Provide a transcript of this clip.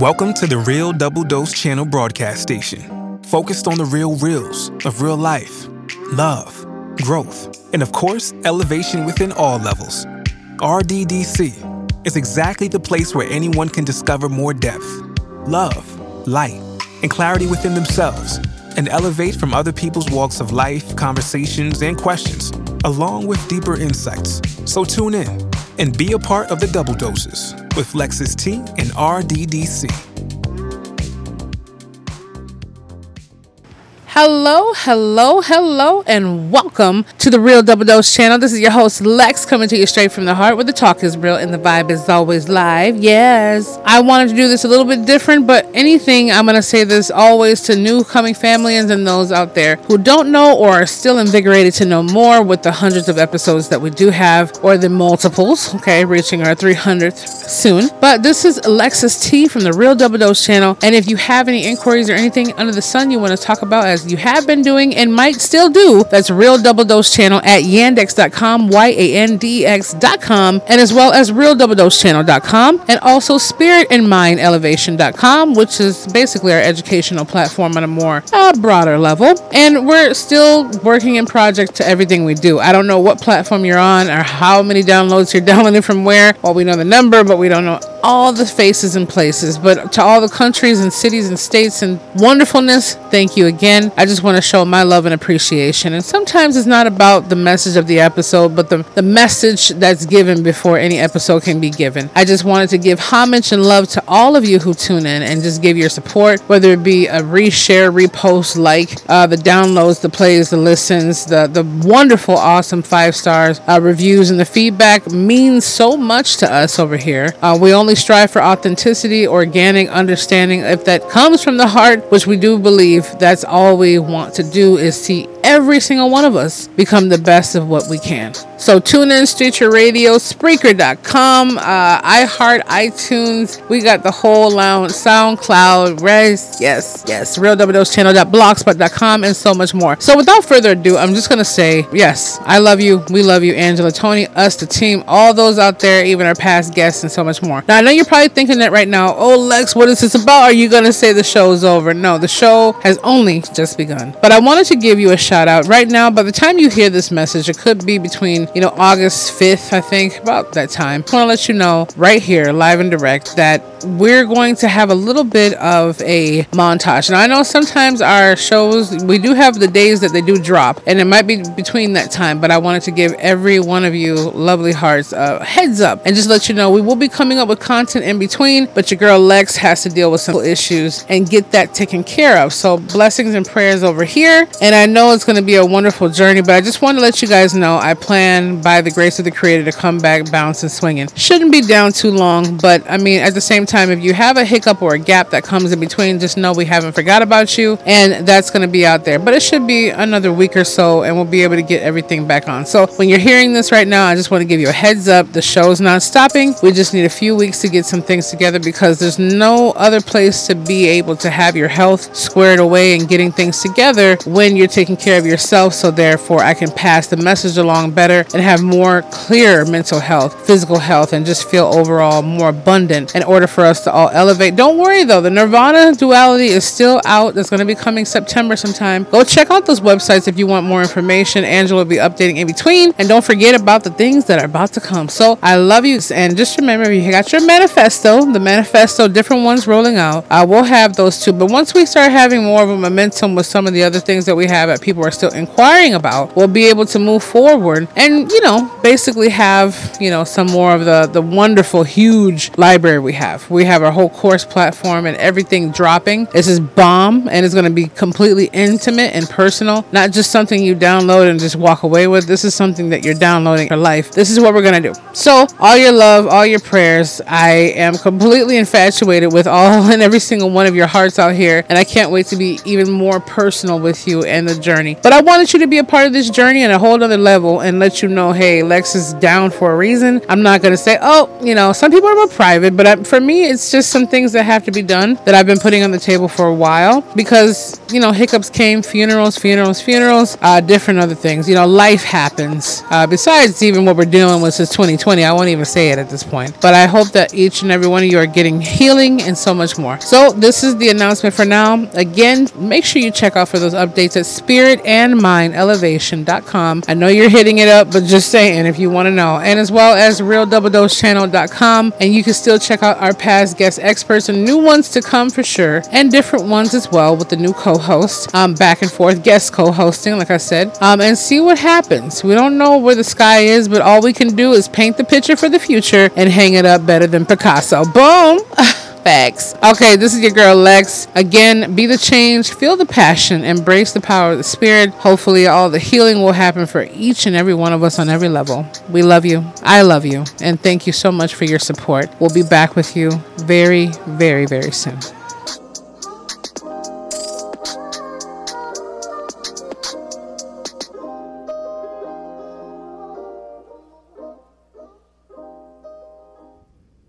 Welcome to the Real Double Dose Channel broadcast station, focused on the real reels of real life, love, growth, and of course, elevation within all levels. RDDC is exactly the place where anyone can discover more depth, love, light, and clarity within themselves, and elevate from other people's walks of life, conversations, and questions, along with deeper insights. So tune in and be a part of the double doses with Lexus T and RDDC. Hello, hello, hello, and welcome to the Real Double Dose channel. This is your host Lex coming to you straight from the heart where the talk is real and the vibe is always live. Yes, I wanted to do this a little bit different, but anything, I'm going to say this always to new coming families and those out there who don't know or are still invigorated to know more with the hundreds of episodes that we do have or the multiples, okay, reaching our 300th soon. But this is Alexis T from the Real Double Dose channel, and if you have any inquiries or anything under the sun you want to talk about as as you have been doing and might still do. That's Real Double Dose Channel at yandex.com, Y A N D X.com, and as well as Real Double Dose Channel.com, and also Spirit and Mind Elevation.com, which is basically our educational platform on a more uh, broader level. And we're still working in project to everything we do. I don't know what platform you're on or how many downloads you're downloading from where. Well, we know the number, but we don't know all the faces and places. But to all the countries and cities and states and wonderfulness, thank you again. I just want to show my love and appreciation. And sometimes it's not about the message of the episode, but the, the message that's given before any episode can be given. I just wanted to give homage and love to all of you who tune in and just give your support, whether it be a reshare, repost, like, uh, the downloads, the plays, the listens, the, the wonderful, awesome five stars, uh, reviews, and the feedback means so much to us over here. Uh, we only strive for authenticity, organic understanding. If that comes from the heart, which we do believe, that's all we want to do is see every single one of us become the best of what we can. So tune in, Stitcher Radio, Spreaker.com, uh, iHeart, iTunes. We got the whole lounge, SoundCloud, Res, yes, yes, Real Channel.blogspot.com, and so much more. So without further ado, I'm just gonna say yes, I love you. We love you, Angela, Tony, us, the team, all those out there, even our past guests, and so much more. Now I know you're probably thinking that right now. Oh, Lex, what is this about? Are you gonna say the show's over? No, the show has only just begun. But I wanted to give you a shout out right now. By the time you hear this message, it could be between you know August 5th, I think, about that time. I want to let you know right here, live and direct, that we're going to have a little bit of a montage. Now I know sometimes our shows we do have the days that they do drop, and it might be between that time. But I wanted to give every one of you lovely hearts a heads up and just let you know we will be coming up with content in between. But your girl Lex has to deal with some issues and get that taken care of. So blessings and prayers over here. And I know it's going to be a wonderful journey, but I just want to let you guys know I plan, by the grace of the Creator, to come back bouncing, swinging. Shouldn't be down too long, but I mean, at the same time, if you have a hiccup or a gap that comes in between, just know we haven't forgot about you, and that's going to be out there. But it should be another week or so, and we'll be able to get everything back on. So when you're hearing this right now, I just want to give you a heads up. The show is not stopping. We just need a few weeks to get some things together because there's no other place to be able to have your health squared away and getting things together when you're taking care of yourself. So therefore, I can pass the message along better and have more clear mental health, physical health, and just feel overall more abundant in order for us to all elevate. Don't worry though, the Nirvana duality is still out. It's going to be coming September sometime. Go check out those websites if you want more information. Angela will be updating in between. And don't forget about the things that are about to come. So I love you. And just remember, you got your manifesto, the manifesto, different ones rolling out. I will have those too. But once we start having more of a momentum with some of the other things that we have at people are still inquiring about, we'll be able to move forward and, you know, basically have, you know, some more of the, the wonderful, huge library we have. We have our whole course platform and everything dropping. This is bomb and it's going to be completely intimate and personal, not just something you download and just walk away with. This is something that you're downloading for life. This is what we're going to do. So, all your love, all your prayers. I am completely infatuated with all and every single one of your hearts out here, and I can't wait to be even more personal with you and the journey journey. But I wanted you to be a part of this journey on a whole other level and let you know, hey, Lex is down for a reason. I'm not going to say, oh, you know, some people are more private, but I, for me, it's just some things that have to be done that I've been putting on the table for a while because, you know, hiccups came, funerals, funerals, funerals, uh, different other things. You know, life happens. Uh, besides even what we're dealing with since 2020, I won't even say it at this point. But I hope that each and every one of you are getting healing and so much more. So this is the announcement for now. Again, make sure you check out for those updates at spiritandmindelevation.com. I know you're hitting it up, but just saying if you want to know. And as well as realdoubledosechannel.com. And you can still check out our past guest experts and new ones to come for sure. And different ones as well with the new co-host. Um, back and forth guest co-hosting, like I said. Um, and see what happens. We don't know where the sky is, but all we can do is paint the picture for the future and hang it up better than Picasso. Boom! Facts. Okay, this is your girl Lex. Again, be the change, feel the passion, embrace the power of the spirit. Hopefully, all the healing will happen for each and every one of us on every level. We love you. I love you. And thank you so much for your support. We'll be back with you very, very, very soon.